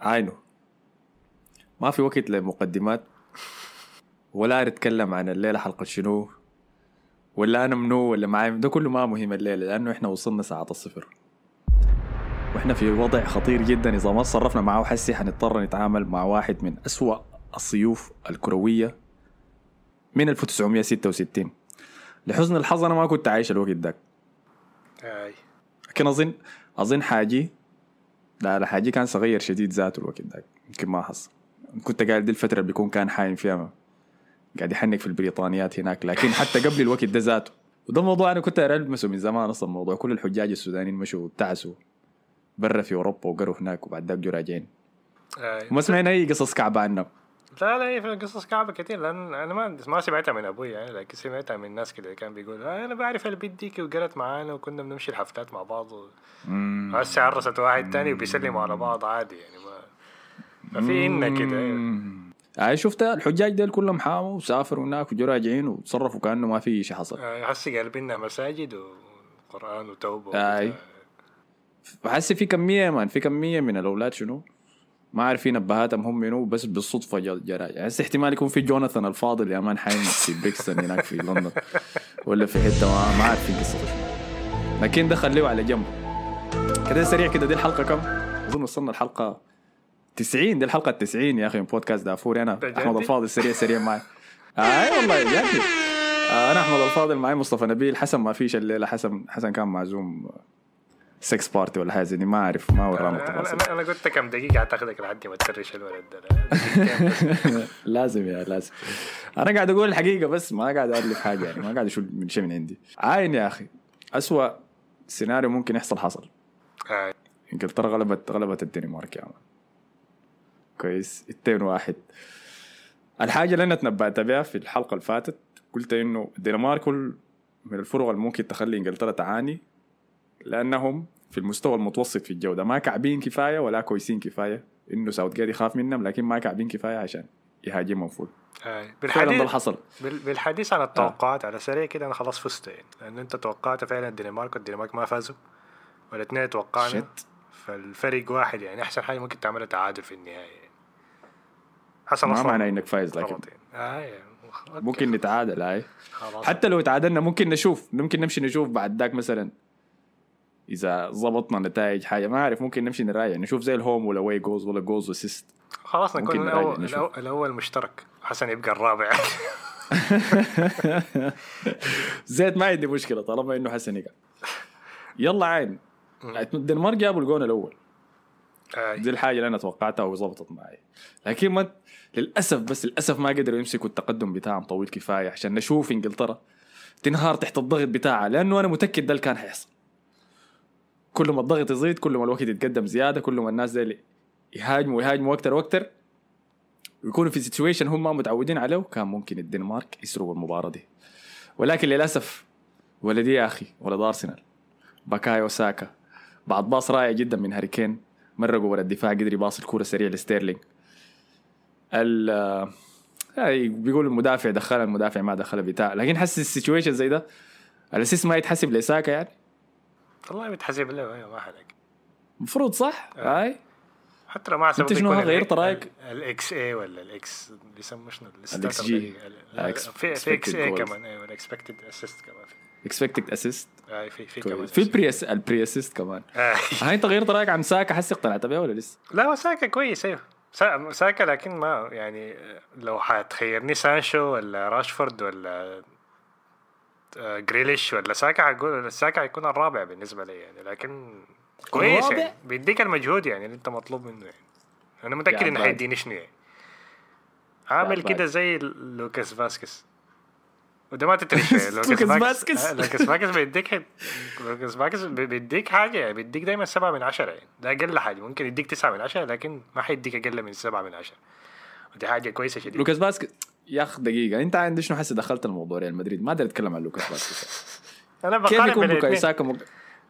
عينه ما في وقت لمقدمات ولا نتكلم عن الليلة حلقة شنو ولا أنا منو ولا معي ده كله ما مهم الليلة لأنه إحنا وصلنا ساعة الصفر. وإحنا في وضع خطير جدا إذا ما صرفنا معه حسي حنضطر نتعامل مع واحد من أسوأ الصيوف الكروية من 1966 لحسن الحظ أنا ما كنت عايش الوقت ده أي. لكن أظن أظن حاجي لا لا حاجي كان صغير شديد ذاته الوقت ده. يمكن ما حصل. كنت قاعد دي الفترة اللي بيكون كان حايم فيها قاعد يحنك في البريطانيات هناك لكن حتى قبل الوقت ده ذاته. وده موضوع أنا كنت ألمسه من زمان أصلا موضوع كل الحجاج السودانيين مشوا وابتعسوا برا في أوروبا وقروا هناك وبعد ذاك جو راجعين. اي وما سمعنا أي قصص كعبة عنهم لا لا هي في قصص كعبة كتير لأن أنا ما ما سمعتها من أبوي يعني لكن سمعتها من ناس كده كان بيقول آه أنا بعرف البنت ديك وقرت معانا وكنا بنمشي الحفلات مع بعض و... هسه عرست واحد تاني وبيسلموا على بعض عادي يعني ما ففي إنا كده هاي شفت الحجاج ديل كلهم حاموا وسافروا هناك وجو راجعين وتصرفوا كأنه ما في شيء حصل. آه، هسه قلبنا مساجد وقرآن وتوبة آي. وكده. بحس في كمية man في كمية من الأولاد شنو؟ ما عارفين ابهاتهم هم منو بس بالصدفة جرى يعني هسه احتمال يكون في جوناثان الفاضل يا man حايم في بريكستون هناك في لندن. ولا في حتة ما, ما عارفين قصته لكن ده خليه على جنب. كده سريع كده دي الحلقة كم؟ أظن وصلنا الحلقة 90 دي الحلقة 90 يا أخي من بودكاست دافوري أنا أحمد؟ الفاضل سريع سريع معي. أي والله جدي. آه، أنا أحمد الفاضل معي مصطفى نبيل. حسن ما فيش الليلة. حسن حسن كان معزوم sex party ولا حاجة زي دي ما أعرف ما ورانا التفاصيل أنا قلت كم دقيقة أعتقدك لحد ما تفرش الولد ده. لا، لازم يا لازم. أنا قاعد أقول الحقيقة بس ما قاعد الف حاجة يعني ما قاعد أشوف من شيء من عندي. عاين يا أخي أسوأ سيناريو ممكن يحصل حصل. انجلترا غلبت غلبت الدنمارك يا مان كويس. 2 واحد. الحاجة اللي أنا تنبأت بها في الحلقة اللي فاتت قلت إنه الدنمارك كل من الفرق اللي ممكن تخلي إنجلترا تعاني لأنهم في المستوى المتوسط في الجودة. ما كعبين كفاية ولا كويسين كفاية. إنه ساوث جيت يخاف منهم لكن ما كعبين كفاية عشان يهاجمهم full ده بالحديث حصل بال- بالحديث عن التوقعات على سريع كده أنا خلاص فزت. يعني لأن أنت توقعت فعلا الدنمارك والدنمارك ما فازوا. والاثنين توقعنا. shit. فالفرق واحد يعني أحسن حاجة ممكن تعملها تعادل في النهاية. يعني حسن ما معنى إنك فايز لكن. آه يعني. ممكن نتعادل هاي. حتى لو تعادلنا ممكن نشوف ممكن نمشي نشوف بعد ذاك مثلا إذا ضبطنا نتائج حاجة. ما أعرف ممكن نمشي نراجع نشوف زي ال home ولا away goals ولا goals و assist خلاص نكون الأول. الأول, الأول مشترك. حسن يبقى الرابع. زيت ما عندي مشكلة طالما إنه حسن يقع. يلا عين. الدنمارك جابوا الجون الأول. دي الحاجة اللي أنا توقعتها وظبطت معي. لكن ما للأسف بس للأسف ما قدروا يمسكوا التقدم بتاعهم طويل كفاية عشان نشوف إنجلترا تنهار تحت الضغط بتاعها لأنه أنا متأكد ده اللي كان حيحصل. كل ما الضغط يزيد كل ما الوقت يتقدم زيادة كل ما الناس دي يهاجموا يهاجموا أكتر وأكتر ويكونوا في situation هم متعودين عليه كان ممكن الدنمارك يسرقوا المباراة دي. ولكن للأسف ولدي يا أخي ولد أرسنال باكايو ساكا بعد باص رائع جدا من هاري كين مرقوا ورا الدفاع قدر يباص الكوره سريع لستيرلينج ال يعني بيقول المدافع دخلها المدافع ما دخلها بتاع. لكن حس ال situation زي ده ال assist ما يتحسب لساكا يعني. والله بتحسب له أيوة، ما حلق المفروض صح آه. هاي حتى لو ما حسبت أنت شنو غيرت؟ ال- الاكس اي ولا الاكس بيسموه شنو ال XG. ال- Ex- في xA. كمان أيوه ال expected assist كمان في expected assist آه في في كمان في ال pre ال pre assist كمان آه. هاي انت غيرت رأيك عن ساكا حسي اقتنعت بها ولا لسه؟ لا ساكا كويس أيوه سا- ساكا لكن ما يعني لو حتخيرني سانشو ولا راشفورد ولا آه، جريليش ولا ساكا حقول ساكا حيكون الرابع بالنسبة لي يعني لكن كويس؟ يعني بيديك المجهود يعني اللي انت مطلوب منه يعني أنا متأكد انه عباد. حيديني شنو يعني عامل. كده زي لوكاس فاسكس وده ما تدري شيء لوكاس فاسكس. آه، لوكاس فاسكس بيديك لوكاس فاسكس بي- بيديك حاجة يعني بيديك دايما سبعة من عشرة يعني ده أقل حاجة ممكن يديك تسعة من عشرة لكن ما حيديك أقل من سبعة من عشرة ودي حاجة كويسة شديد لوكاس فاسكس يا اخ دقيقة أنت عندي شنو حسي دخلت الموضوع ريال مدريد ما أقدر أتكلم عن لوكاس فاسكس أنا كيف بقارن يكون بين بوكايو الاثنين ساكا مق...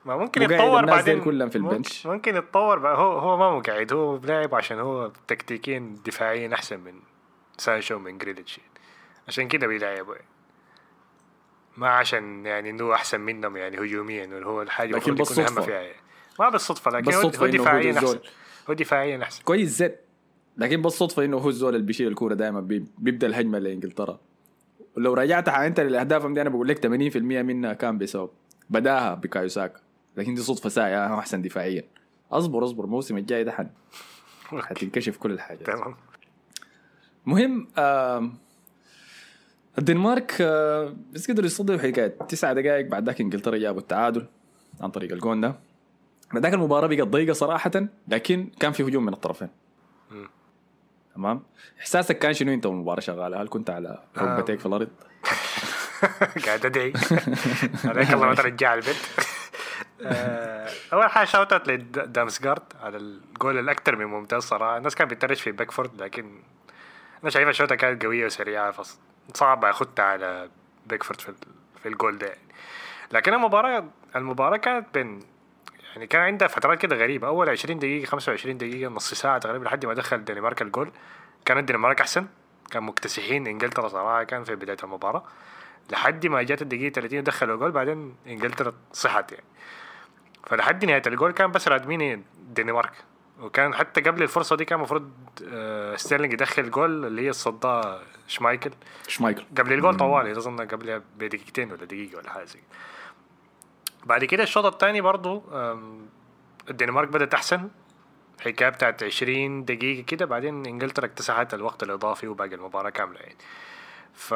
ما ممكن يتطور بعدين كلهم في ممكن- ال bench. ممكن يتطور بقى هو هو ما مقعد هو لاعب عشان هو تكتيكيا دفاعيا أحسن من سانشو من جريليتش. عشان كده بيلعبوا يعني. ما عشان يعني إنه أحسن منهم يعني هجوميا هو الحاجة لكن يكون بالصدفة. اهم فيها يعني. ما بالصدفة لكن بالصدفة هو دفاعيا أحسن هو دفاعيا أحسن كويس زين لكن بس صدفه إنه هو الزول اللي بيشيل الكورة دائما بيبدأ الهجمة لإنجلترا. ولو رجعت انت للاهداف دي أنا بقول لك 80% منها كان بسبب بداها بكايوساكا لكن دي صدفة ساعه أحسن دفاعيا. أصبر أصبر الموسم الجاي ده حتنكشف كل الحاجات. تمام. مهم آه الدنمارك آه بس قدروا يصدروا حكايه تسعة دقائق بعد ذاك إنجلترا جابوا التعادل عن طريق الجون ده. بعد ذاك المباراة بقت ضيقة صراحة لكن كان في هجوم من الطرفين. تمام؟ إحساسك كان شنو أنت والمباراه شغالة؟ هل كنت على ركبتيك في الأرض؟ قاعد أدعي. عليك الله ما ترجع البيت. آه، أول حاجة shout out لدامسجارد على الجول الأكثر من ممتاز صراحة. الناس كانت بترش في بيكفورد لكن أنا شايف الشوطه كانت قوية وسريعة فصعب اخدها على بيكفورد في, في الجول ده. لكن المباراه المباراة كانت بين يعني كان عندها فترات كده غريبة. أول 20 دقيقة 25 دقيقة نص ساعة تقريبا لحد ما دخل الدنمارك الجول. كان الدنمارك أحسن. كان مكتسحين إنجلترا صراحة كان في بداية المباراة. لحد ما جات الدقيقة 30 دخلوا جول بعدين إنجلترا صحت يعني. فلحد نهاية الجول كان بس رادمين الدنمارك وكان حتى قبل الفرصة دي كان المفروض آه، ستيرلينج يدخل جول اللي هي صدها شمايكل. شمايكل. قبل الجول طوالي أظن قبلها بدقيقتين ولا دقيقة ولا حاجة زي بعد كده الشوط الثاني برضو الدنمارك بدأت أحسن. حكاية بتاعت 20 دقيقة كده بعدين إنجلترا اكتسحت الوقت الإضافي وباقي المباراة كاملة يعني. ف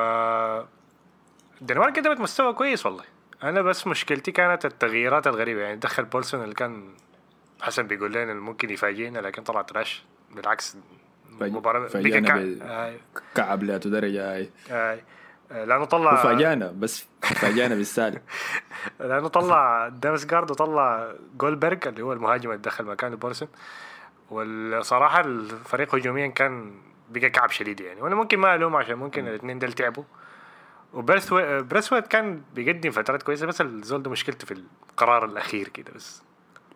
الدنمارك قدمت مستوى كويس والله. أنا بس مشكلتي كانت التغييرات الغريبة يعني. دخل بولسون اللي كان حسن بيقول لنا ممكن يفاجئنا لكن طلع تراش بالعكس المباراة فاجئنا كعب لا درجة هاي آي. لأنه طلع وفاجأنا بس فاجأنا بالسالب. لأنه طلع دامسجارد وطلع دولبرج اللي هو المهاجم اللي دخل مكان بولسن والصراحة الفريق هجوميا كان بقى كعب شديد يعني. وأنا ممكن ما الوم عشان ممكن الاثنين دول تعبوا. وبريثويت كان بيقدم فترات كويسة بس الزول ده مشكلته في القرار الأخير كده بس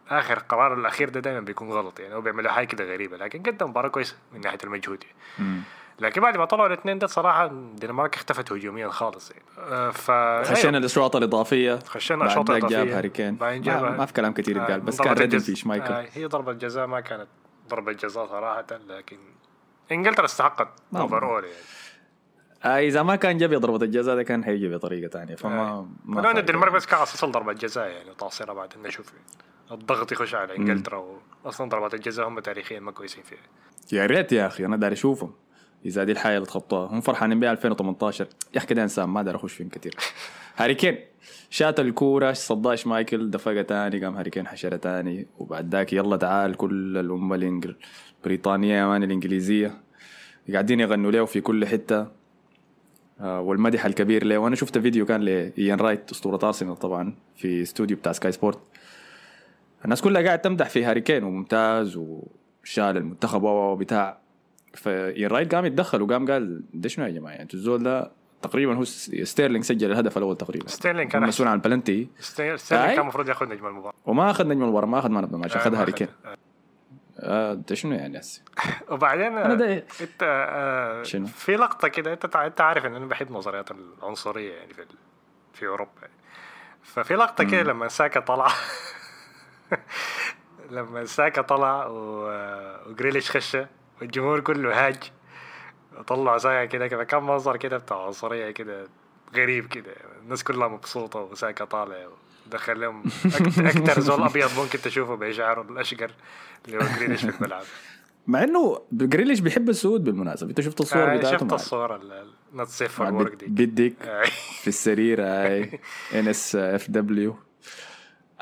آخر قرار الأخير ده دائما بيكون غلط يعني. هو بيعملوا حاجة كده غريبة لكن قدم مباراة كويسة من ناحية المجهود يعني. لكن بعد ما طلعوا الاثنين ده صراحة الدنمارك اختفت هجوميا خالص يعني. آه، ف خشينا الاشواط الإضافية. خشينا الاشواط الإضافية. جاب هاري كين ما, ما في كلام كثير يتقال بس كان ردم في شمايكل آه هي ضربة جزاء ما كانت ضربة جزاء صراحة لكن إنجلترا استحقت overall يعني. آه إذا ما كان جاب ضربة الجزاء ده كان حيجي بطريقة ثانية فما آه. ما الدنمارك بس كان اصل ضربة جزاء يعني وتعصيرها بعد نشوف الضغط يخش على إنجلترا واصلا ضربات الجزاء هم تاريخيا ما كويسين فيها. يا ريت يا أخي أنا داري أشوفهم. إذا دي الحاجة اللي تخطوها هم فرحانين بها 2018 يا أخي كده إنسان ما داري اخش فيهم كثير هاري كين. شات الكورة صداش مايكل دفقة تاني قام هاري كين حشرة تاني. وبعد ذاك يلا تعال كل الأمة الإنجل بريطانيا مان الإنجليزية. قاعدين يغنوا له في كل حتة. آه والمدح الكبير له وأنا شفت فيديو كان لإيان رايت أسطورة أرسنال طبعا في استوديو بتاع سكاي سبورت. الناس كلها قاعد تمدح في هاري كين وممتاز وشال المنتخب وبتاع فإيان رايت قام يتدخل وقام قال ده شنو يا جماعة؟ يعني الزول ده تقريبا هو ستيرلينج سجل الهدف الأول تقريبا. ستيرلينج كان مسؤول عن البلنتي ستيرلينج كان المفروض ياخذ نجم المباراة. وما أخذ نجم المباراة ما أخذ man of the match اخذ هاري كين. آه ده شنو يعني هسه وبعدين أنا ده إنت آه شنو؟ في لقطة كده أنت أنت عارف إن أنا بحب نظريات العنصرية يعني في في أوروبا. يعني. ففي لقطة كده لما ساكا طلع. لما ساكا طلع وجريليش خشه. والجمهور كله هاج. وطلع ساكا كده كان منظر كده بتاع عنصرية كده غريب كده. الناس كلها مبسوطة وساكا طالع ودخل لهم أكتر زول أبيض ممكن تشوفه بشعره الأشقر اللي هو جريليش في الملعب. مع إنه جريليش بيحب السود بالمناسبة. أنت شفت الصور آه بتاعته شفت الصور نوت سيف فور ورك دي. بدك في السرير هاي ان اس اف دبليو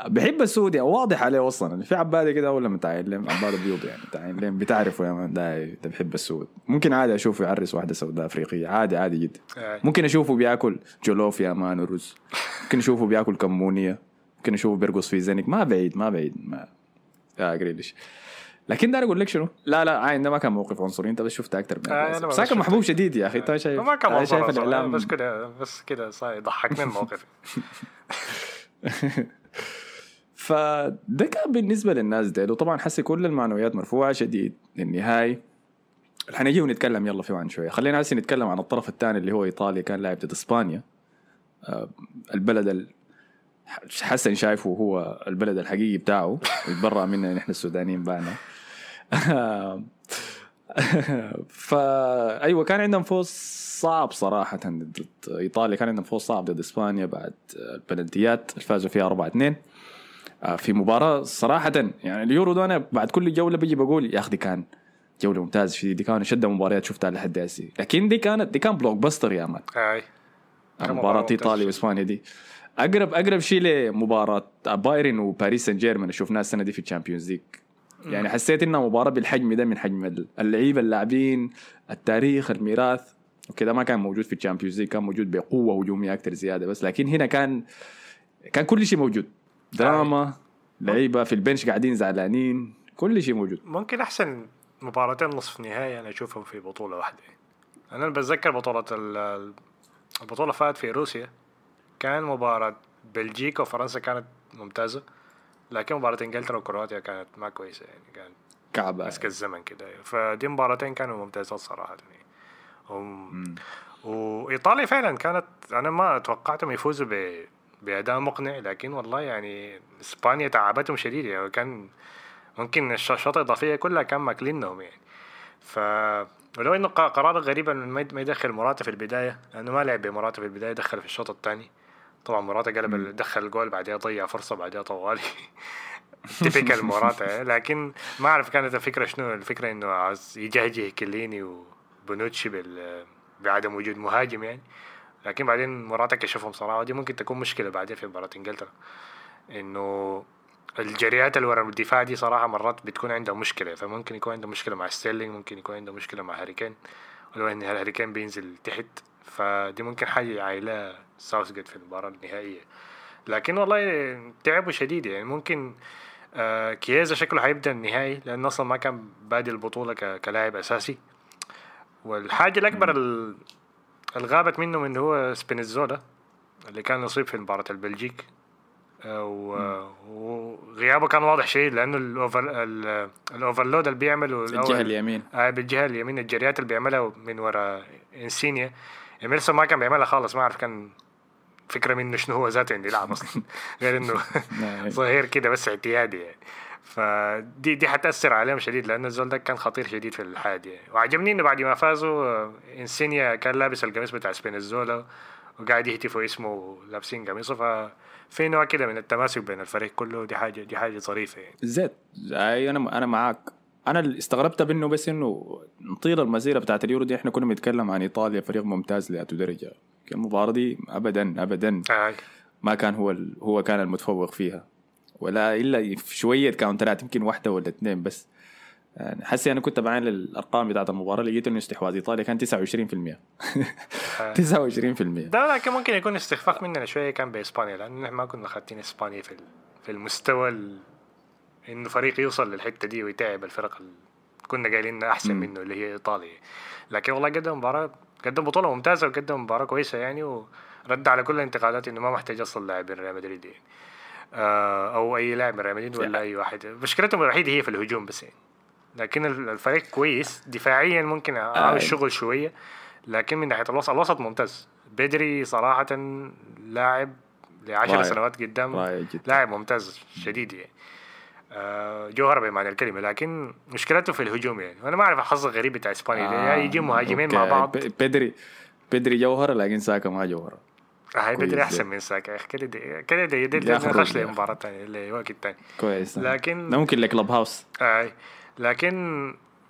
بحب السعودي واضح عليه أصلا. في عبادة كده ولا متعلم عبادة بيض يعني متعلم بتعرفوا يا مان. ده ده بحب السود ممكن عادي أشوفه يعرس واحدة سوداء أفريقية. عادي عادي جدا. ممكن أشوفه بياكل جولوف يا مان ورز ممكن أشوفه بياكل كمونيه ممكن أشوفه بيرقص في زنك ما بعيد ما بعيد ما. يا جريليش لكن ده أقول لك شنو؟ لا لا عين ده ما كان موقف عنصري. أنت بس شفت أكثر من آه بس كان محبوب شديد يا أخي. أنت شايف ما كان شايف الاعلام بس كده بس كده ضحكني الموقف. فده كان بالنسبة للناس ديل وطبعا حسي كل المعنويات مرفوعة شديد للنهاية. حنجي ونتكلم يلا فيه عن شوية. خلينا هسه نتكلم عن الطرف الثاني اللي هو إيطاليا كان لاعب ضد إسبانيا. آه، البلد ال... حسن شايفه هو البلد الحقيقي بتاعه. يتبرع منا نحن السودانيين بانا. فا أيوه كان عندهم فوز صعب صراحة ضد إيطاليا. كان عندهم فوز صعب ضد إسبانيا بعد البلنتيات. فازوا فيها 4 2 آه، في مباراة صراحة يعني اليورو ده أنا بعد كل جولة بيجي بقول يا أخي دي كان جولة ممتازة في دي كانوا شده مباريات شفتها لحد هسه لكن دي كانت دي كان blockbuster يا man أي. مباراة إيطاليا وإسبانيا دي. أقرب أقرب شيء لمباراة بايرن وباريس سان جيرمان شفناها السنة دي في ال Champions League. يعني حسيت إنها مباراة بالحجم ده من حجم اللعيبة اللاعبين التاريخ الميراث وكذا ما كان موجود في ال Champions League كان موجود بقوة هجومية أكثر زيادة بس. لكن هنا كان كان كل شيء موجود. دراما لعيبة في ال bench قاعدين زعلانين كل شيء موجود. ممكن أحسن مباراتين نصف نهائي أنا أشوفهم في بطولة واحدة. أنا بتذكر بطولة البطولة فات في روسيا كان مباراة بلجيكا وفرنسا كانت ممتازة لكن مباراة إنجلترا وكرواتيا كانت ما كويسة يعني كانت كعبة مسك الزمن كده. فدي مباراتين كانوا ممتازات صراحة يعني. هم وإيطاليا فعلا كانت أنا ما توقعتهم يفوزوا ب بأداء مقنع لكن والله يعني إسبانيا تعبتهم شديد يعني كان ممكن الشوط الإضافية كلها كان ماكلينهم يعني. ف ولو إنه قرار غريب إنه ما يدخل مراتا في البداية لأنه ما لعب بمراتا في البداية دخل في الشوط الثاني. طبعا مراتا قلب دخل الجول بعدها ضيع فرصة بعدها طوالي. typical مراتا لكن ما أعرف كانت الفكرة شنو الفكرة إنه عاوز يجهجه كليني وبونوتشي بال بعدم وجود مهاجم يعني. لكن بعدين مراتا كشفهم صراحة ودي ممكن تكون مشكلة بعدين في مباراة إنجلترا. إنه الجريات اللي ورا الدفاع دي صراحة مرات بتكون عندها مشكلة. فممكن يكون عنده مشكلة مع ستيرلينج ممكن يكون عنده مشكلة مع هاري كين ولو إن هاري كين بينزل تحت فدي ممكن حاجة عائلة ساوث جيت في المباراة النهائية. لكن والله تعبوا شديد يعني. ممكن آه كييزا شكله حيبدا النهائي لأنه أصلا ما كان بادي البطولة كلاعب أساسي. والحاجة الأكبر الغابت منه من هو سبينازولا اللي كان اتصيب في مباراة البلجيك. وغيابه كان واضح شديد لأنه ال over ال overload اللي بيعمله الجهة اليمين. آه بالجهة اليمين الجريات اللي بيعملها من ورا إنسينيا. إيمرسون ما كان بيعملها خالص ما أعرف كان فكرة منه شنو هو ذاته عندي يلعب أصلا. غير إنه. ظهير كده بس اعتيادي يعني. فدي دي حتأثر عليهم شديد لأن الزول ده كان خطير شديد في الحادي يعني. وعجبني إنه بعد ما فازوا آه، إنسينيا كان لابس القميص بتاع سبينازولا وقاعد يهتفوا اسمه لابسين قميصه. ف في نوع كده من التماسك بين الفريق كله دي حاجة دي حاجة ظريفة يعني. زيت أي أنا أنا معاك. أنا اللي استغربت منه بس إنه نطير المسيره بتاعت اليورو دي. إحنا كنا بنتكلم عن إيطاليا فريق ممتاز لأتو درجة. المباراه دي ابدا ابدا آه. ما كان هو ال... هو كان المتفوق فيها. ولا إلا في شوية كاونترات يمكن واحدة ولا اثنين بس. يعني حسي أنا كنت بعين الارقام بتاعت المباراة لقيت إنه استحواذ إيطاليا كان 29% 29% ده لكن ممكن يكون استخفاف مننا شوية كان بإسبانيا لأن إحنا ما كنا خاطين إسبانيا في في المستوى ال... إنه فريق يوصل للحتة دي ويتعب الفرق ال... كنا قايلين أحسن. منه اللي هي إيطاليا. لكن والله قدم مباراة قدم بطولة ممتازة وقدم مباراة كويسة يعني ورد على كل الانتقادات إنه ما محتاج أصلا لاعب ريال مدريد يعني. آه أو أي لاعب من ريال مدريد ولا أي واحد. مشكلتهم الوحيدة هي في الهجوم بس. يعني لكن الفريق كويس. دفاعيا ممكن عامل شغل شوية. لكن من ناحية الوسط الوسط ممتاز. بدري صراحة لاعب ل 10 سنوات قدام. لاعب ممتاز شديد يعني. آه جوهر بمعنى الكلمة. لكن مشكلته في الهجوم يعني. وأنا ما أعرف الحظ الغريب بتاع إسبانيا. آه يجي مهاجمين مع بعض. بدري بدري جوهر لكن ساكا ما جوهر هاي بيدري أحسن من ساكا. يا أخي كده دي كده دي دي نخش لمباراه ثانية لوقت ثاني كويس لكن ممكن ل Clubhouse أي. لكن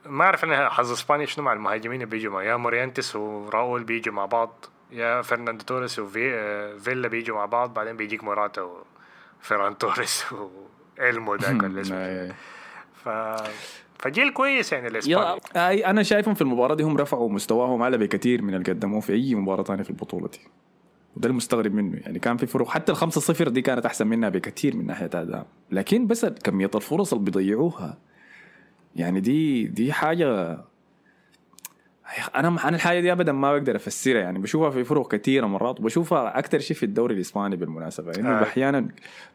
ما أعرف أنا حظ إسبانيا شنو مع المهاجمين اللي بيجوا يا مورينتس وراؤول بيجوا مع بعض يا فرناندو توريس وفيلا بيجوا مع بعض بعدين بيجيك موراتا وفيران توريس وأولمو ذاك ولا ف فجيل كويس يعني الاسباني أنا شايفهم في المباراة دي هم رفعوا مستواهم اعلى بكثير من اللي قدموه في أي مباراة ثانية في البطولة دي. وده المستغرب منه. يعني كان في فروق. حتى الخمسة صفر دي كانت أحسن منها بكثير من ناحية أداء. لكن بس كميه الفرص اللي بيضيعوها. يعني دي دي حاجة أنا أنا الحاجة دي ابدا ما بقدر أفسرها. يعني بشوفها في فروق كثيرة مرات. وبشوفها أكثر شيء في الدوري الإسباني بالمناسبة. إنه آه. أحيانا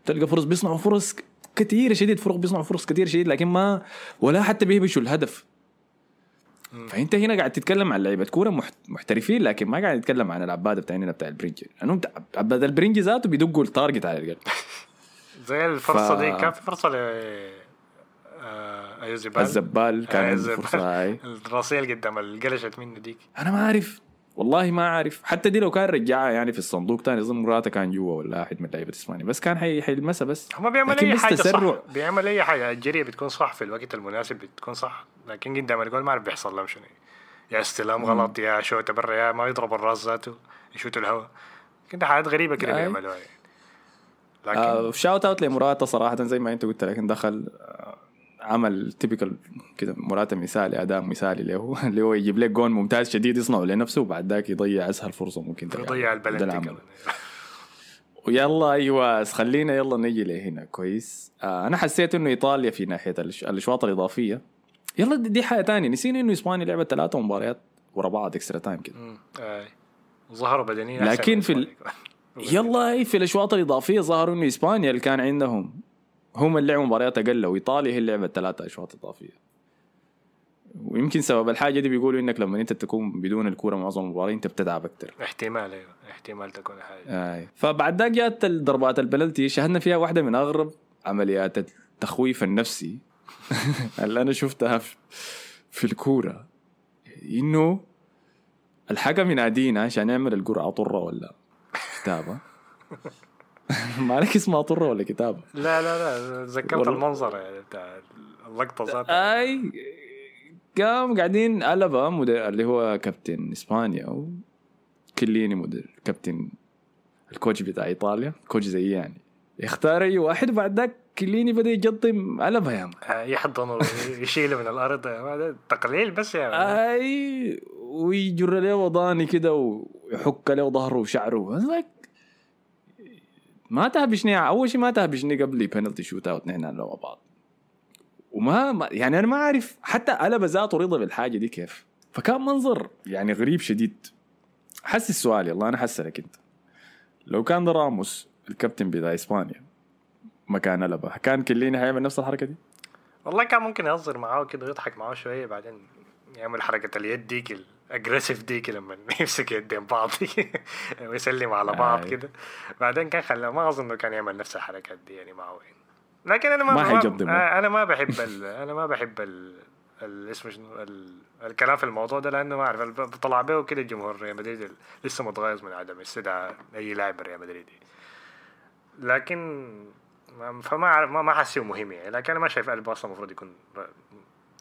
تلقى فرص بيصنعوا فرص كثيرة شديد. فروق بيصنعوا فرص كثيرة شديد. لكن ما ولا حتى بيهبشوا الهدف. فأنت هنا قاعد تتكلم عن لعيبة كورة محترفين لكن ما قاعد تتكلم عن العباده بتاعنا بتاع البرنج. لأنه عباد البرنج ذاته بيدقوا التارجت على القلب زي الفرصة ف... دي كان في فرصة ل أيوه زبال. الزبال كان أيوة، الزبال. فرصة هاي الرصيل قدام القلشت منه ديك. أنا ما أعرف. والله ما أعرف. حتى دي لو كان رجعها يعني في الصندوق تاني أظن مراته كان جوا ولا احد من لعيبه اسبانيا بس كان حي حيلمسها بس. هو بيعمل أي حاجة تسرع. صح بيعمل أي حاجة. الجريه بتكون صح في الوقت المناسب بتكون صح. لكن قدام الجول ما عارف بيحصل لهم شنو. يا استلام غلط يا شوطه برا يا ما يضرب الراس ذاته يشوت الهواء كده حاجات غريبة كده. بيعملوها يعني. لكن آه shout out ل موراتا صراحة زي ما أنت قلت لكن دخل آه عمل typical كده موراتا مثالي أداء مثالي له اللي هو يجيب لك جون ممتاز شديد يصنعه لنفسه وبعد ذاك يضيع أسهل فرصة ممكن. يضيع البلنتي ويلا أيوه خلينا يلا نجي لهنا. كويس. آه أنا حسيت إنه إيطاليا في ناحية الأشواط الإضافية. يلا دي, حاجة تانية. نسينا إنه إسبانيا لعبت ثلاثة مباريات ورا بعض extra time كده. ظهروا بدنيا لكن في ال-. يلا في الأشواط الإضافية ظهروا إنه إسبانيا اللي كان عندهم هم اللي لعبوا مباريات أقل وإيطاليا هي اللي لعبت ثلاثة أشواط إضافية. ويمكن سبب الحاجة دي بيقولوا إنك لما أنت تكون بدون الكورة معظم المباراة أنت بتتعب أكثر احتمال أيوه. احتمال تكون حاجة. آي. فبعد ذاك جات ضربات البلنتي شاهدنا فيها واحدة من أغرب عمليات التخويف النفسي اللي أنا شفتها في, الكورة. إنه الحكم ينادينا عشان نعمل القرعه طرة ولا كتابة؟ مالك اسمها طرة ولا كتابة لا لا لا تذكرت. المنظر يعني بتاع اللقطة ذاتها أي قام قاعدين ألبا مدير اللي هو كابتن إسبانيا وكيليني مدير كابتن ال coach بتاع إيطاليا coach زي يعني يختار أي واحد بعد ذاك كيليني بدأ يقطم ألبا يا man. آه، يحضنه ويشيله من الأرض تقليل بس يا مان. أي ويجر له وضاني كده ويحك له ظهره وشعره ما تهبشني أول شيء ما تهبشني قبل penalty shoot out نحن مع بعض وما ما- يعني أنا ما أعرف حتى ألبا ذاته رضا بالحاجة دي كيف. فكان منظر يعني غريب شديد. حس السؤال يلا أنا حسلك أنت. لو كان راموس الكابتن بتاع إسبانيا مكان ألبا كان كليني حيعمل نفس الحركة دي؟ والله كان ممكن يهزر معاه كده ويضحك معاه شوية بعدين يعمل حركة اليد ديك الاجريسيف ديك لما يمسك يدين بعض ويسلم على بعض آي. كده بعدين كان خلاه ما أظن إنه كان يعمل نفس الحركات دي يعني معه يعني. لكن أنا ما, ما ما حيقدم. آه، أنا ما بحب ال... أنا ما بحب ال... ال... اسمه شنو ال... الكلام في الموضوع ده لأنه ما أعرف بطلع به كده الجمهور ريال مدريد لسه متغيظ من عدم استدعاء أي لاعب ريال مدريد لكن ما- فما ما ما حسيه مهم يعني لكن أنا ما شايف قلبه أصلا المفروض يكون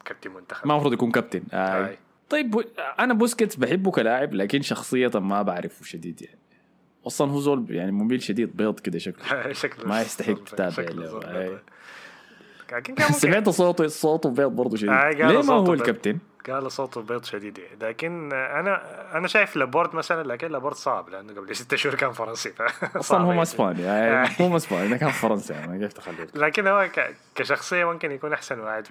كابتن منتخب ما المفروض يكون كابتن آي. آي. طيب أنا بوسكيتس بحبه كلاعب لكن شخصية ما بعرفه شديد يعني. أصلا هو زول يعني مميل شديد بيض كده شكله. شكله ما يستحق تتابع سمعت صوته صوته بيض برضه شديد. قال ليه ما هو. الكابتن؟ قال صوته بيض شديد. يعني لكن أنا أنا شايف لابورت مثلا لكن لابورت صعب لأنه قبل ستة شهور كان فرنسي أصلا هو يعني. إسباني. يعني هو ما اسباني كان فرنسي. يعني كيف تخليه؟ لكن هو. كشخصية ممكن يكون أحسن واحد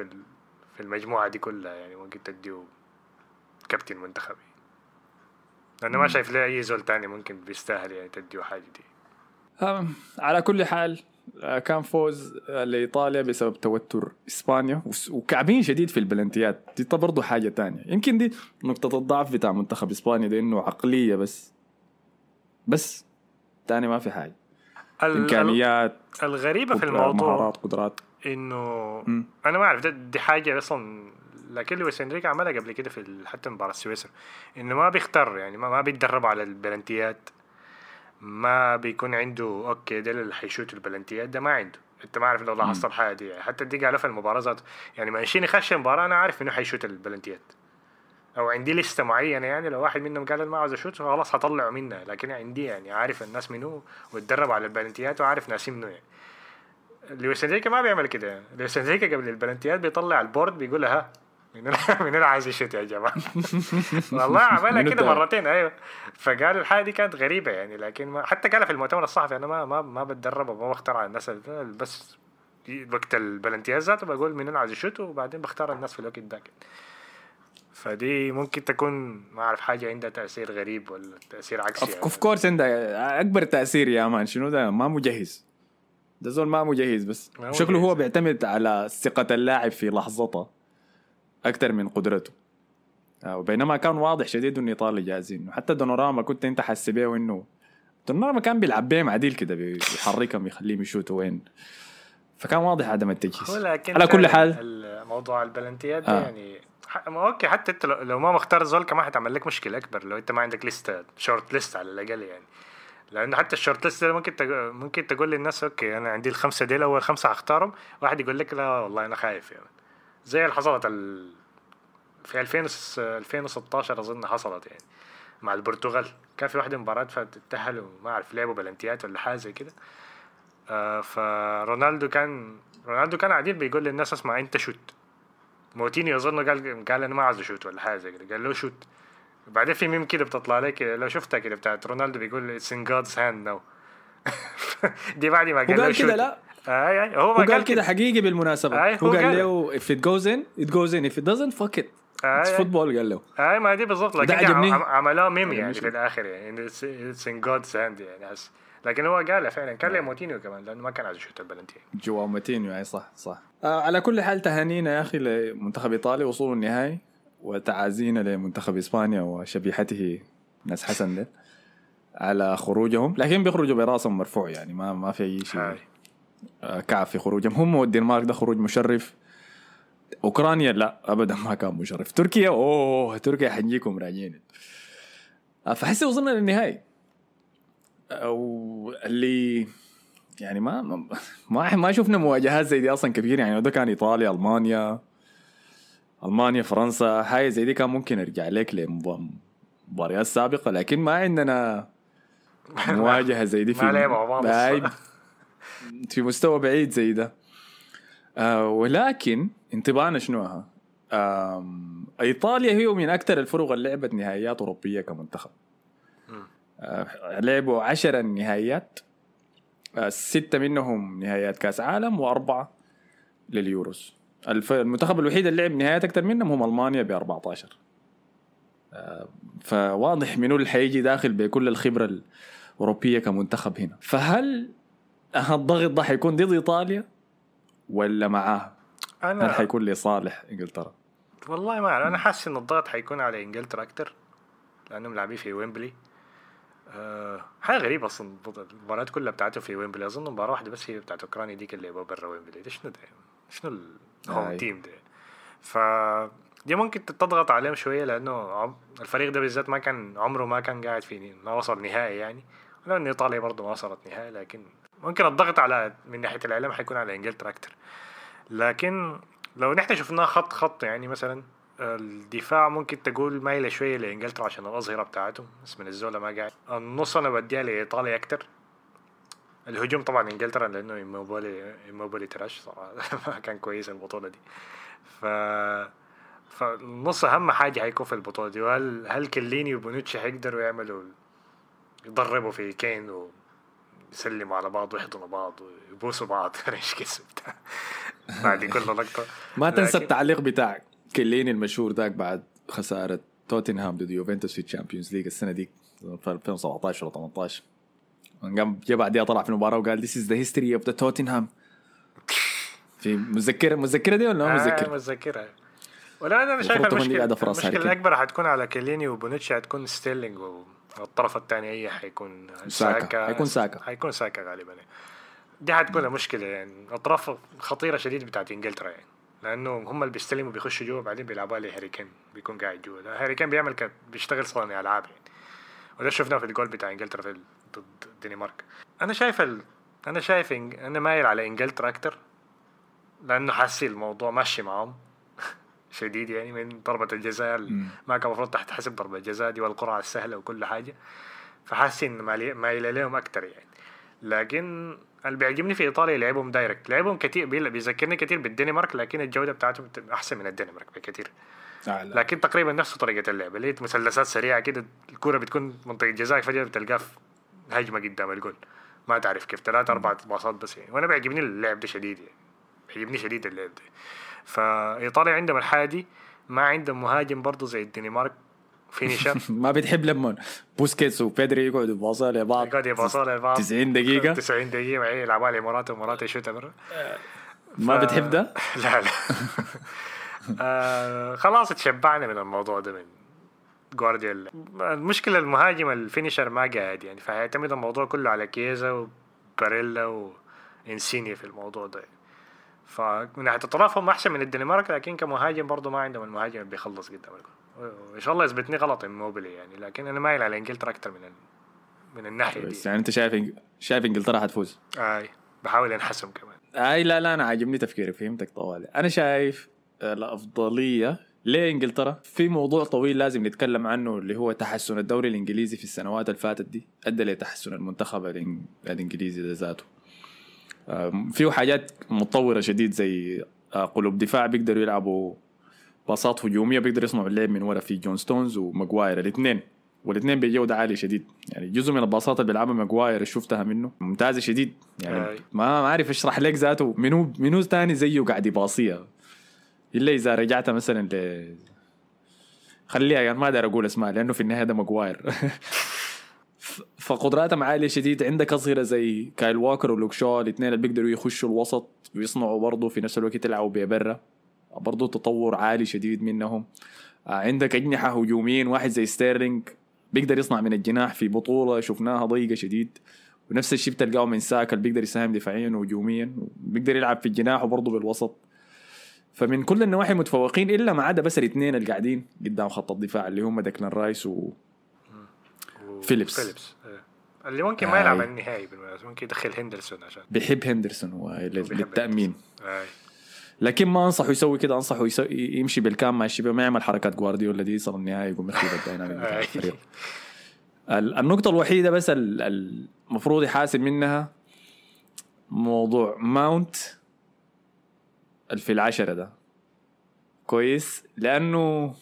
في المجموعة دي كلها يعني ممكن تديه كابتن منتخب لأنه ما شايف ليه أي زول تاني ممكن بيستاهل يعني تديه حاجة دي. على كل حال آه، كان فوز لإيطاليا بسبب توتر إسبانيا وكعبين شديد في البلنتيات. دي برضه حاجة تانية. يمكن دي نقطة الضعف بتاع منتخب إسبانيا ده إنه عقلية بس. بس تاني ما في حاجة. ال- إمكانيات الغريبة في الموضوع مهارات قدرات. إنه. أنا ما أعرف دي حاجة أصلا لكن لويس إنريكي عملها قبل كده في حتى مباراة سويسرا. إنه ما بيختار يعني ما, ما بيتدرب على البلنتيات. ما بيكون عنده okay ده اللي حيشوت البلنتيات ده ما عنده. أنت ما عارف لو لاحظت الحاجة دي. يعني حتى دي قالها في المباراة ذاته يعني مانشيني خش المباراه أنا عارف إنه حيشوت البلنتيات. أو عندي لستة معينة يعني لو واحد منهم قال أنا ما عاوز أشوت خلاص هطلعه منها لكن عندي يعني عارف الناس منو واتدرب على البلنتيات وعارف ناس منو يعني. لويس إنريكي ما بيعمل كده. لويس إنريكي قبل البلنتيات بيطلع ال board بيقول ها من من هنا عايز يشوت يا جماعة والله عملها كده. مرتين أيوه فقال الحاجة دي كانت غريبة يعني لكن ما حتى قالها في المؤتمر الصحفي أنا ما ما ما بتدرب وما بختار على الناس ال- بس وقت البلنتيات ذاته بقول من هنا عايز يشوت وبعدين بختار الناس في الوقت ذاك فدي ممكن تكون ما أعرف حاجة عندها تأثير غريب ولا تأثير عكسي يعني. of course عندها أكبر تأثير يا man شنو ده ما مجهز ده زول ما مجهز بس شكله هو. بيعتمد على ثقة اللاعب في لحظته أكثر من قدرته. آه، وبينما كان واضح شديد إنه ايطاليا جاهزين وحتى دوناروما كنت أنت حاسس بيه انه دوناروما كان بيلعب بيهم عديل كده بيحركهم يخليهم يشوتوا وين. فكان واضح عدم التجهيز. على كل حال. ال- موضوع البلنتيات آه. يعني okay حتى أنت لو- ما مختار زول كمان حتعمل لك مشكلة أكبر لو أنت ما عندك لسته short list على الأقل يعني. لأنه حتى ال short list ممكن. ممكن تقول للناس okay أنا عندي الخمسة ديل أول خمسة هختارهم واحد يقول لك لا والله أنا خايف يعني. زي اللي حصلت ال... في 2000 وس- 2016 أظن حصلت يعني مع البرتغال. كان في واحدة مباراة فتتاهلوا ما أعرف لعبوا بلنتيات ولا حاجة زي كده. آه فرونالدو كان رونالدو كان قاعدين بيقول للناس اسمع أنت شوت. موتينيو أظن قال قال أنا ما عايز أشوت ولا حاجة زي كده. قال له شوت. بعدين في ميم كده بتطلع لك كده لو شفتها كده بتاعت رونالدو بيقول it's in God's hand now دي بعد ما قال له shoot. لا؟ اي اي هو هو قال كده حقيقي بالمناسبة. أي، هو هو قال قال. له if it goes in it goes in. If it doesn't fuck it. أي، it's أي. football قال له. اي ما دي بالضبط. لكن عملوها ميم يعني. في الآخر يعني. it's in God's hand يعني. لكن هو قالها فعلا. قال له موتينيو كمان لأنه ما كان عايز يشوت البلنتي جوا موتينيو أي صح صح. آه على كل حال تهانينا يا أخي لمنتخب إيطاليا وصول النهائي وتعازينا لمنتخب إسبانيا وشبيحته ناس حسن ده على خروجهم. لكن بيخرجوا براسهم مرفوع يعني ما ما في أي شيء. آه، كعب في خروجهم. هم والدنمارك ده خروج مشرف. أوكرانيا لا ابدا ما كان مشرف. تركيا أوه تركيا حنجيكم راجعين. فحسي وصلنا للنهائي. أو اللي يعني ما ما- ما ما شفنا مواجهات زي دي أصلا كثير. يعني ده كان إيطاليا ألمانيا ألمانيا فرنسا. هاي زي دي كان ممكن أرجع لك لمباريات سابقة. لكن ما عندنا مواجهة زي دي في ما لعبوا مع بعض هاي الصراحة. في مستوى بعيد زي ده آه ولكن انطباعنا شنو ها؟ آم، إيطاليا هي من أكثر الفرق اللي لعبت نهائيات أوروبية كمنتخب آه لعبوا عشرة نهائيات آه ستة منهم نهائيات كأس عالم وأربعة لليوروس. المنتخب الوحيد اللي لعب نهائيات أكثر منهم هم ألمانيا ب 14 آه فواضح منو اللي حيجي داخل بكل الخبرة الأوروبية كمنتخب هنا فهل الضغط ده حيكون ضد إيطاليا؟ ولا معاه؟ هل أنا حيكون لصالح إنجلترا؟ والله ما أعرف. أنا حاسس إن الضغط حيكون على إنجلترا أكتر لأنهم لاعبين في ويمبلي. أه حاجة غريبة أصلا المباريات كلها بتاعته في ويمبلي. أظن مباراة واحدة بس هي بتاعت أوكرانيا ديك اللي لعبوها برا ويمبلي. ده شنو ده؟ شنو ال home. team ده؟ ف دي ممكن تضغط عليهم شوية لأنه عم- الفريق ده بالذات ما كان عمره ما كان قاعد في ما وصل نهائي يعني. ولو إن إيطاليا برضه ما وصلت نهائي لكن ممكن الضغط على من ناحية الإعلام حيكون على انجلترا أكتر لكن لو نحن شفناه خط خط يعني مثلا الدفاع ممكن تقول مايلة شوية لإنجلترا عشان الأظهرة بتاعته بس من الزوله ما قاعد. النص أنا بديها لإيطاليا أكتر. الهجوم طبعا إنجلترا لأنه إيموبيلي إيموبيلي trash صراحة. ما كان كويس البطولة دي. ف فالنص أهم حاجة حيكون في البطولة دي. وهل هل كيليني وبونوتشي حيقدروا يعملوا يضربوا في كين ويسلموا على بعض ويحضنوا بعض ويبوسوا بعض. إيش كسب بتاع بعد كل لقطة. ما تنسى لكن- التعليق بتاعك. كيليني المشهور ذاك بعد خسارة توتنهام ضد يوفنتوس في ال Champions League السنة دي في 2017 ولا 18 قام جا بعديها طلع في المباراة وقال this is the history of the توتنهام في متذكره متذكره دي ولا ما آه متذكر؟ متذكرها ولا أنا شايف المشكلة كين. الأكبر حتكون على كيليني وبونوتشي حتكون ستيرلينج والطرف الثاني أي حيكون ساكا. حيكون ساكا. حيكون ساكا غالبا. يعني. دي حتكون المشكلة يعني. اطراف خطيرة شديد بتاعت إنجلترا يعني. لأنه هم اللي بيستلموا بيخشوا جوا بعدين بيلعبوها لهاري كين بيكون قاعد جوا. هاري كين بيعمل ك... بيشتغل صانع ألعاب يعني. وده شفناه في الجول بتاع إنجلترا في ضد الدنمارك أنا شايف ال... أنا شايف إن... أنا مايل على إنجلترا أكتر لأنه حاسي الموضوع ماشي معهم شديد يعني من ضربة الجزاء ال- ما كان المفروض تحتسب ضربة جزاء دي والقرعة السهلة وكل حاجة. فحاسس مالي- مايل لهم أكتر يعني. لكن اللي بيعجبني في إيطاليا لعبهم direct لعبهم كتير بيذكرني كتير بالدنمارك لكن الجودة بتاعتهم بت- أحسن من الدنمارك بكتير. آه لا. لكن تقريبا نفس طريقة اللعب. اللي هي مثلثات سريعة كده الكرة بتكون منطقة جزاء فجأة بتلقاها في هجمة قدام الجول. ما تعرف كيف ثلاثة أربعة باصات بس يعني. وأنا بيعجبني اللعب ده شديد يعني. بيعجبني شديد اللعب ده. فإيطاليا عندهم الحاجة دي ما عندهم مهاجم برضه زي الدنمارك finisher. ما بتحب لما بوسكيتس وبيدري يقعدوا يباصوا لبعض قاعد يباصوا لبعض 90 دقيقة. 90 دقيقة معي يلعبوا لي مرات ومرات يشوتها برا. ما بتحب ده؟ لا لا. آه خلاص تشبعنا من الموضوع ده من جوارديولا. المشكلة المهاجم ال finisher ما قاعد يعني فهيعتمد الموضوع كله على كيزا وباريلا وإنسيني في الموضوع ده. فمن ناحية الطرف هم أحسن من الدنمارك لكن كمهاجم برضه ما عندهم المهاجم اللي بيخلص قدام الجول. ان شاء الله يثبتني غلط إيموبيلي يعني لكن أنا مايل على إنجلترا أكثر من ال... من الناحية دي. بس يعني أنت شايف إنج- شايف إنجلترا حتفوز؟ أي بحاول أنحسم كمان. أي لا لا أنا عاجبني تفكيري فهمتك طوالي. أنا شايف الأفضلية لإنجلترا في موضوع طويل لازم نتكلم عنه اللي هو تحسن الدوري الإنجليزي في السنوات اللي فاتت دي. أدى لتحسن المنتخب الإنجليزي ذاته. فيه حاجات متطورة شديد زي آه، قلوب دفاع بيقدروا يلعبوا باصات هجومية بيقدروا يصنعوا اللعب من ورا في جون ستونز وماجواير. الاثنين والاثنين بجوده عاليه شديد. يعني جزء من الباصات اللي بيلعبها ماجواير اللي شفتها منه. ممتازه شديد. يعني. ما ما عارف اشرح لك ذاته. منو منو ثاني زيه قاعد يباصيها؟ إلا إذا رجعت مثلا ل خليها يعني ما أقدر أقول اسماء لأنه في النهاية ده ماجواير. فقدراتهم عاليه شديد؟ عندك أصغرة زي كايل واكر ولوك شو الاثنين اللي بيقدروا يخشوا الوسط ويصنعوا برضه في نفس الوقت يلعبوا ببرا برضه تطور عالي شديد منهم. آه، عندك أجنحة هجوميين واحد زي ستيرلينج بيقدر يصنع من الجناح في بطولة شفناها ضيقة شديد. ونفس الشيء بتلقاه من ساكا بيقدر يساهم دفاعيا وهجوميا بيقدر يلعب في الجناح وبرضه بالوسط. فمن كل النواحي متفوقين إلا ما عدا بس الاثنين اللي قاعدين قدام خط الدفاع اللي هم ديكلان رايس و... فيليبس. فيليبس. إيه. اللي ممكن ما آي. يلعب النهائي بالمناسبة ممكن يدخل هندرسون عشان. بيحب هندرسون هو للتامين اي لكن ما أنصحه يسوي كده أنصحه يسوي يمشي بالكام مع الشباب ما يعمل حركات جوارديولا دي يصل النهائي يقوم يخرب ال dynamic بتاع. الفريق. ال- النقطة الوحيدة بس ال- ال- المفروض يحاسب منها موضوع ماونت في العشرة ده. كويس؟ لأنه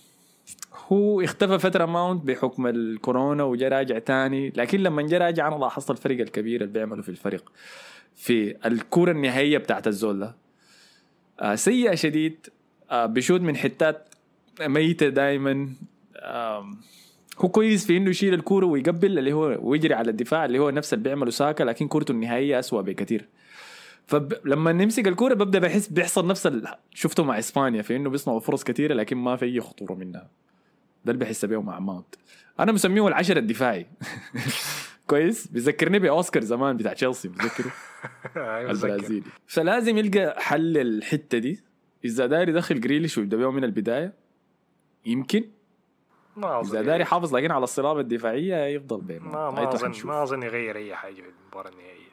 هو اختفى فترة ماونت بحكم الكورونا وجا راجع تاني. لكن لما جا راجع أنا لاحظت الفرق الكبير اللي بيعمله في الفريق في الكرة النهائية بتاعت الزول ده. آه سيئة شديد. آه بيشوت من حتات ميتة دائما هو كويس في إنه يشيل الكورة ويقبل اللي هو ويجري على الدفاع اللي هو نفس اللي بيعمله ساكا لكن كورته النهائية أسوأ بكثير فلما نمسك الكورة ببدأ بحس بيحصل نفس اللي شفته مع إسبانيا في إنه بيصنعوا فرص كثيره لكن ما في أي خطورة منها. ده اللي بحس بيه مع ماونت أنا مسميه العشر الدفاعي. كويس؟ بيذكرني بأوسكار زمان بتاع تشيلسي بتذكره. البرازيلي. فلازم يلقى حل الحتة دي. إذا داير يدخل جريليش ويبدأ بيه من البداية يمكن؟ ما إذا داير يحافظ لكن على الصلابة الدفاعية يفضل بيه ما ما اظن. ما أظن يغير أي حاجة في المباراه النهائية.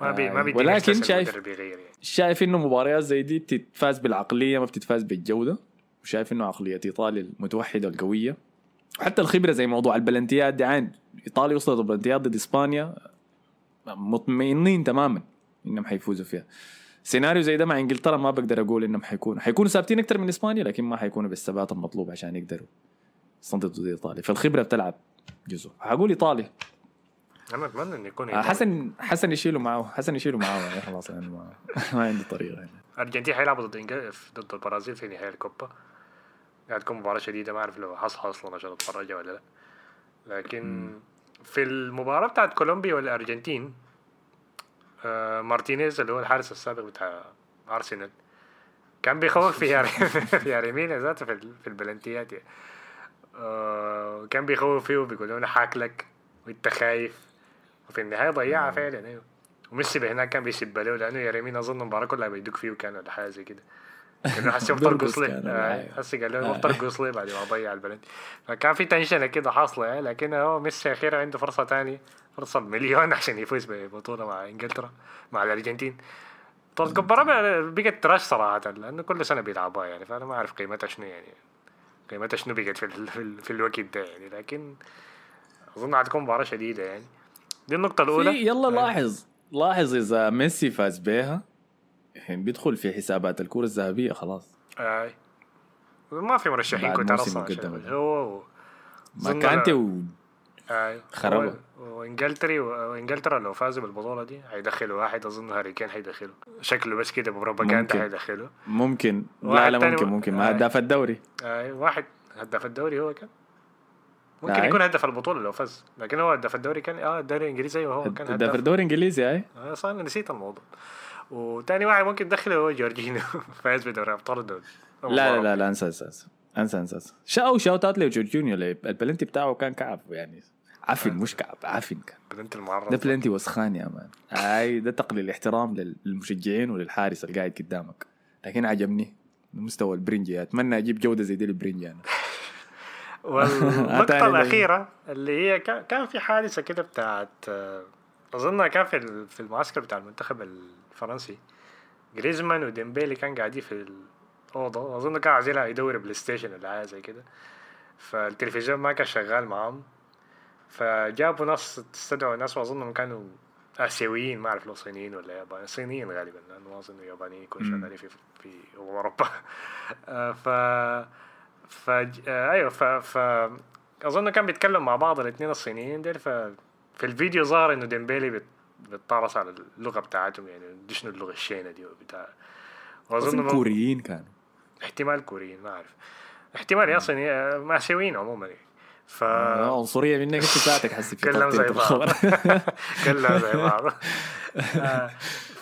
ما بي آه، ما بيدي ولكن إحساس شايف- يعني. شايف إنه مباريات زي دي بتتفاز بالعقلية ما بتتفاز بالجودة. وشايف إنه عقلية إيطاليا المتوحدة القوية. وحتى الخبرة زي موضوع البلنتيات دي عين إيطاليا وصلت البلنتيات ضد إسبانيا مطمئنين تماما إنهم حيفوزوا فيها. سيناريو زي ده مع إنجلترا ما بقدر أقول إنهم حيكونوا. حيكونوا ثابتين أكثر من إسبانيا لكن ما حيكونوا بالثبات المطلوب عشان يقدروا يصندوا ضد إيطاليا. فالخبرة بتلعب جزء. حقول إيطاليا. أنا أتمنى إنه يكون آه، حسن حسن يشيلوا معاه حسن يشيلوا معاه يعني خلاص يعني ما, ما عندي طريقة يعني. الارجنتين حيلعبوا ضد. ضد البرازيل في نهائي الكوبا. قاعد تكون مباراة شديدة ما أعرف لو حصل أصلا عشان اتفرجها ولا لا. لكن في المباراة بتاعت كولومبيا والأرجنتين آه مارتينيز اللي هو الحارس السابق بتاع أرسنال كان بيخوف في في ياري مينا ذاته في, ال- في البلنتيات يعني. آه كان بيخوف فيه وبيقول له أنا حاكلك وأنت خايف. وفي النهاية ضيعها فعلا أيوه. وميسي هناك كان بيسب له لأنه ياري مينا أظن المباراة كلها بيدق فيه كان ولا حاجة زي كده. إنه حسي كان، آه، أيوة. حسي قال له آه. مفترق قصلي بعد ما ضيع البلد فكان في تنشنة كده حاصلة يعني، لكن هو ميسي أخيرا عنده فرصة تانية فرصة مليون عشان يفوز ببطولة مع إنجلترا مع الأرجنتين. طب كبرها بقت تراش صراحة لأنه كل سنة بيلعبوها يعني فأنا ما أعرف قيمتها شنو يعني. قيمتها شنو بقت في ال- في, ال- في الوقت ده يعني لكن أظن حتكون مباراة شديدة يعني. دي النقطة الأولى. في يلا أيوة. لاحظ لاحظ إذا ميسي فاز بيها الحين بيدخل في حسابات الكرة الذهبية خلاص. آي. ما في مرشحين موسم أصلا هو ما كانتي و... هو- وإنجلتري وإنجلترا لو فازوا بالبطولة دي حيدخلوا واحد أظن هاري كين حيدخله شكله بس كده بروباغندا ممكن. حيدخله ممكن. لا لا ممكن ممكن. ما. هداف الدوري. آي. واحد هداف الدوري هو كان. ممكن. يكون هدف البطولة لو فاز. لكن هو هداف الدوري كان آه الدوري الإنجليزي وهو كان هداف الدوري الإنجليزي آه، صار أنا نسيت الموضوع. وتاني واحد ممكن تدخله هو جورجينو. فاز بدوري أبطال الدوري لا لا لا لا انسى انسى انسى انسى شاو شاوت اوت لجورجينيو البلنتي بتاعه كان كعب يعني عفن مش كعب عفن كان. بلنتي المعرض. ده بلنتي وسخان يا مان. اي ده تقليل احترام لل- للمشجعين وللحارس اللي قاعد قدامك. لكن عجبني مستوى البرنجي. أتمنى أجيب جودة زي دي البرنجي أنا. والنقطة. الأخيرة اللي هي كان في حادثة كده بتاعت أظنها كان في المعسكر بتاع المنتخب الفرنسي جريزمان وديمبيلي كان قاعدين في الأوضة. أظن كان عايزين يدور بلاي ستيشن ولا حاجة زي كده. فالتلفزيون ما كان شغال معاهم. فجابوا ناس استدعوا ناس وأظنهم كانوا آسيويين ما أعرف لو صينيين ولا يابانيين. صينيين غالبا لأنه أظن يابانيين يكونوا مم. شغالين في في أوروبا. ف ف أيوه ف ف أظن كان بيتكلم مع بعض الاثنين الصينيين ديل. ف في الفيديو ظهر إنه ديمبيلي بت... بتطرس على اللغة بتاعتهم يعني دي شنو اللغة الشينة دي وبتاع. وأظن كوريين كانوا. احتمال كوريين ما أعرف. احتمال يا صيني آه، آسيويين عموما. يعني. ف آه، عنصرية منك أنت ساعتك حسي في كلهم زي بعض. كلهم زي بعض.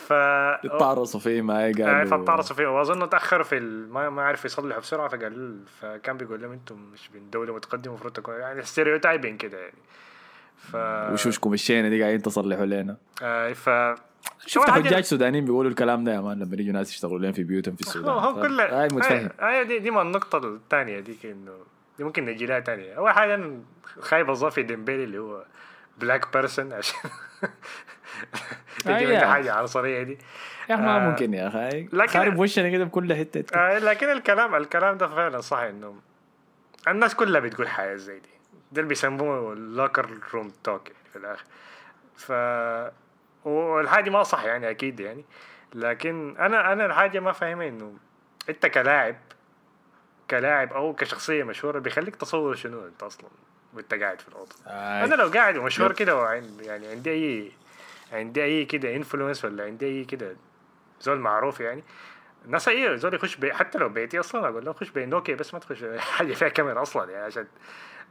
ف اتعرصوا فيه ما آه، قالوا. فطرسوا فيه. وأظن تأخروا في. ما ما عرف يصلحوا بسرعة فقال فكان بيقول لهم أنتم مش من دولة متقدمة المفروض تكون يعني stereotyping كده يعني. ف وشوشكم الشينه دي قاعدين تصلحوا لنا. آه ف شفت حاجة- حجاج سودانيين بيقولوا الكلام ده يا man؟ لما يجوا ناس يشتغلوا لهم في بيوتهم في السودان. هو كل هاي متفهم. آه، دي دي ما النقطة الثانية ديك إنه دي ممكن نجي لها ثانية أول حاجة أنا خايف أضاف ديمبيلي اللي هو black person عشان تجي آه،. حاجة عنصرية دي. يا أخي ما آه. ممكن يا أخي. لكن- خارب وشنا كده بكل حتة. آه لكن الكلام الكلام ده فعلا صح إنه الناس كلها بتقول حاجة زي دي. ده اللي بيسموه اللوكر روم توك يعني في الآخر ف والحاجة ما صح يعني أكيد يعني لكن أنا أنا الحاجة ما فاهمها إنه أنت كلاعب كلاعب أو كشخصية مشهورة بيخليك تصور شنو أنت أصلا وأنت قاعد في الأوضة آه. أنا لو قاعد ومشهور. كده يعني عندي أي عندي أي كده influence ولا عندي أي كده زول معروف يعني الناس إيه زول يخش بي حتى لو بيتي أصلا أقول له خش بنوكيا بس ما تخش حاجة فيها كاميرا أصلا يعني عشان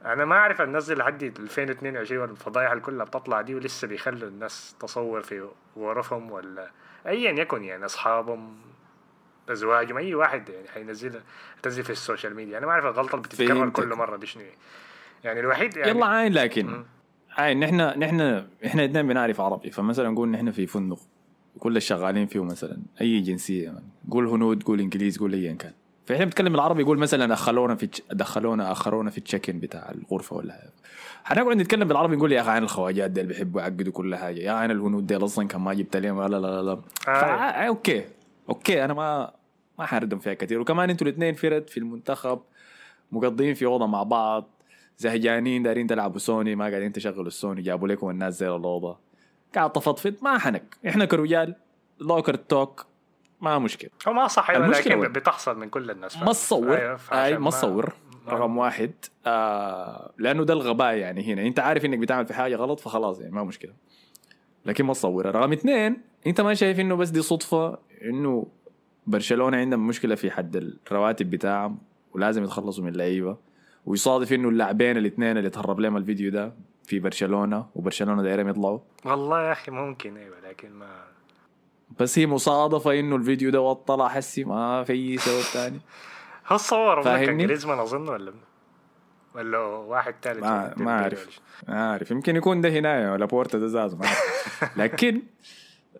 أنا ما أعرف انزل لحد 2022 الفضايح اللي كلها بتطلع دي ولسه بيخلوا الناس تصور في غرفهم ولا ايا يكن يعني أصحابهم أزواجهم أي واحد يعني حينزلها تنزل في ال social media أنا ما أعرف الغلطة اللي بتتكرر. كل مرة دي شنو هي. يعني الوحيد يعني يلا عاين لكن مم. عاين نحن نحن إحنا اثنين بنعرف عربي فمثلا نقول نحن في فندق كل الشغالين فيه مثلا أي جنسية يعني. قول هنود قول إنجليز قول ايا كان. فإحنا بنتكلم العربي يقول مثلا دخلونا في دخلونا آخرونا في ال check-in بتاع الغرفة ولا حاجة حنقعد نتكلم بالعربي نقول يا أخي عن الخواجات ديل بيحبوا يعقدوا كل حاجة. يا عين الهنود ديل أصلا كان ما جبت لهم لا لا لا لا فا- okay okay أنا ما ما حاردم فيها كثير. وكمان أنتوا الاثنين فرد في المنتخب مقضين في أوضة مع بعض زهجانين دارين تلعبوا سوني ما قاعدين تشغلوا السوني جابوا لكم الناس زي الأوضة. قاعد تفضفض ما حنك. إحنا كرجال لوكر توك ما مشكلة. هو ما صح المشكلة لكن؟ بتحصل من كل الناس ما تصور. أيوة، اي ما تصور. رقم واحد. آه لأنه ده الغباء يعني هنا. أنت عارف إنك بتعمل في حاجة غلط فخلاص يعني ما مشكلة. لكن ما تصورها رقم اثنين أنت ما شايف إنه بس دي صدفة إنه برشلونة عندهم مشكلة في حد الرواتب بتاعهم ولازم يتخلصوا من اللعيبة. ويصادف إنه اللاعبين الاثنين اللي تهرب لهم الفيديو ده في برشلونة وبرشلونة دايرين يطلعوا والله يا أخي ممكن أيوه لكن ما بس هي مصادفة إنه الفيديو ده طلع حسي ما في اي سبب ثاني هو صور كان؟ جريزمان أظن ولا ولا واحد ثالث ما- ما شيء. ما عارف يمكن يكون ده هنايا ولا بورتا ده زازو. لكن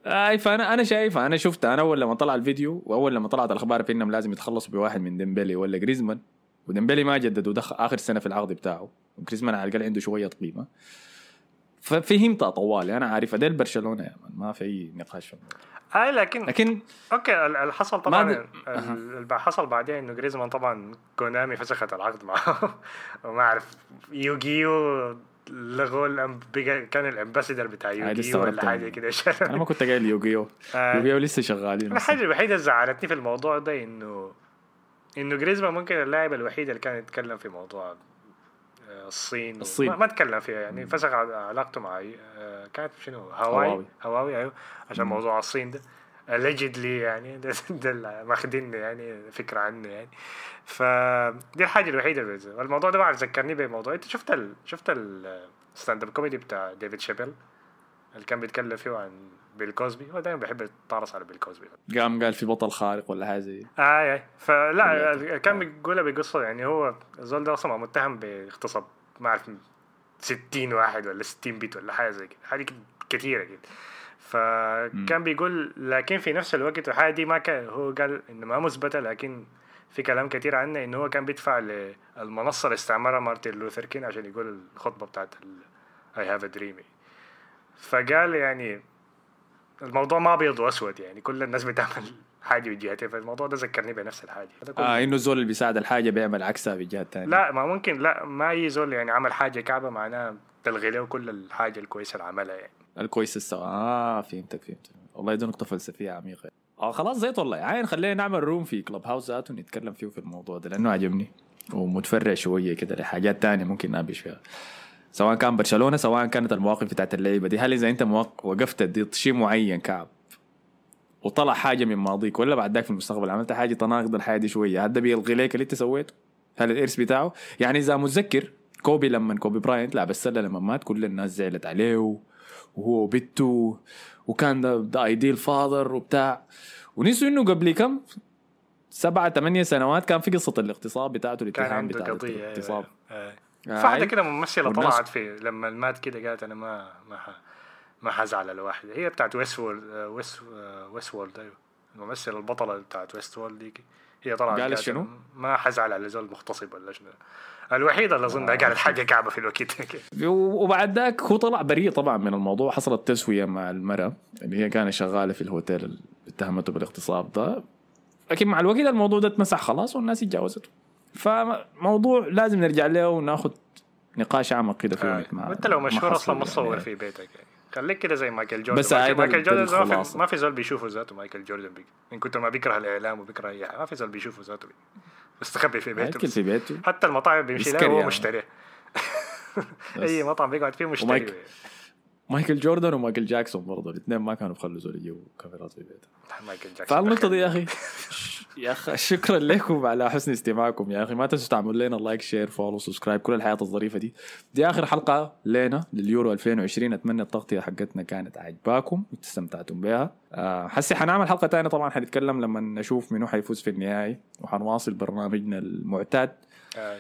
اي فانا أنا شايف أنا شفت أنا أول لما طلع الفيديو وأول لما طلعت الأخبار في إنهم لازم يتخلصوا بواحد من ديمبلي ولا جريزمان وديمبلي ما جدد ودخل آخر سنة في العقد بتاعه. وجريزمان على الأقل عنده شوية قيمه ففهمتها طوالي أنا عارف ده برشلونة يا man ما في أي نقاش في الموضوع اي لكن لكن okay ال- اللي حصل طبعا ال- اللي حصل بعدين إنه جريزمان طبعا كونامي فسخت العقد معه. وما أعرف يوغيو لغوا الأم- كان الأمباسيدر بتاع هاي يوغيو ولا حاجة. كده. أنا ما كنت قايل يوغيو. آه. يوغيو لسه شغالين. أنا الحاجة الوحيدة اللي زعلتني في الموضوع ده إنه إنه جريزمان ممكن اللاعب الوحيد اللي كان يتكلم في موضوع آه، الصين الصين. ما, ما تكلم فيها يعني فسخ علاقته مع آه، كانت شنو؟ هواوي. هواوي. أيوه. عشان. موضوع الصين ده. Allegedly يعني ده, ماخدين يعني فكرة عنه يعني. فدي الحاجة الوحيدة اللي الموضوع ده بعد ذكرني بموضوع. أنت شفت ال... شفت ال stand-up comedy بتاع ديفيد شابيل اللي كان بيتكلم فيه عن بيل كوزبي. هو دايما بيحب يتريق على بيل كوزبي. قام قال في بطل خارق ولا حاجة زي. آي آي. فلا كان بيقولها بقصه يعني هو الزول ده أصلا متهم باغتصاب ما أعرف 60 واحد ولا 60 بيت ولا حاجة زي كده. حاجة كثيره كده. فكان بيقول لكن في نفس الوقت الحاجة دي ما كان هو قال إنه ما مثبتة لكن في كلام كثير عنه إنه هو كان بيدفع للمنصة اللي استأجرها مارتن لوثر كينغ عشان يقول الخطبة بتاعت I have a dream فقال يعني الموضوع ما أبيض وأسود يعني كل الناس بتعمل حاجة بجهتين فالموضوع ده ذكرني بنفس الحاجة. آه إنه الزول اللي بيساعد الحاجة بيعمل عكسها بجهة ثانية لا ما ممكن لا ما أي زول يعني عمل حاجة كعبة معناها تلغي له كل الحاجة الكويسة اللي عملها يعني. الكويس السوا. آه فهمتك فهمتك. والله دي نقطة فلسفية عميقة. آه خلاص زيت والله. عين خلينا نعمل room في كلوب هاوس ذاته ونتكلم فيه في الموضوع ده لأنه عجبني. ومتفرع شوية كده لحاجات تانية ممكن نابش فيها. سواء كان برشلونة سواء كانت المواقف بتاعت اللعيبة دي. هل إذا أنت وقفت ضد شيء معين كعب وطلع حاجة من ماضيك ولا بعد ذاك في المستقبل عملت حاجة تناقض الحاجة دي شوية هذا بيلغي لك اللي أنت سويته؟ هل الإرث بتاعه؟ يعني إذا متذكر كوبي لما كوبي براينت لعب السلة لما مات كل الناس زعلت عليه وهو بنته وكان ده ده ideal father وبتاع. ونسوا إنه قبل كم؟ سبعة ثمانية سنوات كان في قصة الاغتصاب بتاعته الاتهام بتاع الاغتصاب. آه. واحدة كده ممثلة طلعت في لما مات كده قالت أنا ما ما ما حزعل على واحد هي بتاعت ويست وورد ويست ويست وورد أيوه. الممثلة البطلة بتاعت ويست وورد دي هي طلعت قالت شنو؟ ما حزعل على زول مغتصب ولا شنو. الوحيدة اللي أظن قالت حاجة كعبة في الوقت وبعد ذاك هو طلع بريء طبعا من الموضوع. حصلت تسوية مع المرأة اللي هي كانت شغالة في الهوتيل اللي اتهمته بالاغتصاب ده. لكن مع الوقت الموضوع ده اتمسح خلاص والناس اتجاوزته. فموضوع لازم نرجع له وناخذ نقاش اعمق كده فيه آه. انت لو مشهور أصلا ما تصور يعني. في بيتك يعني. خليك كده زي مايكل جوردن. بس مايكل جوردن ما في, ما في زول بيشوفه ذاته مايكل جوردن بي. من كتر ما بيكره الإعلام وبيكره أي حاجة ما في زول بيشوفه ذاته مستخبي في بيته. في بيته. حتى المطاعم بيمشي لها هو يعني. مشتري. أي مطعم بيقعد فيه مشتري. ومايك... مايكل جوردن ومايكل جاكسون برضه الاثنين ما كانوا بخلوا زول يجيبوا كاميرات في بيته. مايكل جاكسون فالنقطة دي يا أخي؟ يا أخي شكرا لكم على حسن استماعكم يا أخي. ما تنسوا تعملوا لنا like share follow subscribe كل الحاجات الظريفة دي. دي آخر حلقة لنا لليورو 2020 أتمنى التغطية حقتنا كانت عجباكم واستمتعتم بها. أه حسي حنعمل حلقة ثانية طبعا حنتكلم لما نشوف منو حيفوز في النهائي وحنواصل برنامجنا المعتاد آه.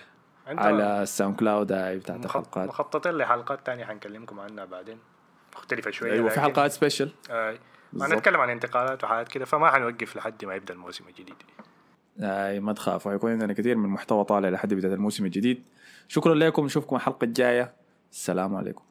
على الساوند كلاود. هاي بتاعت الحلقات. مخططين لحلقات ثانية حنكلمكم عنها بعدين. مختلفة شوية أيوه في حلقات special آه. هنتكلم عن انتقالات وحاجات كده فما حنوقف لحد ما يبدأ الموسم الجديد. اي ما تخافوا حيكون عندنا كثير من المحتوى طالع لحد بداية الموسم الجديد. شكرا لكم نشوفكم الحلقة الجاية. السلام عليكم.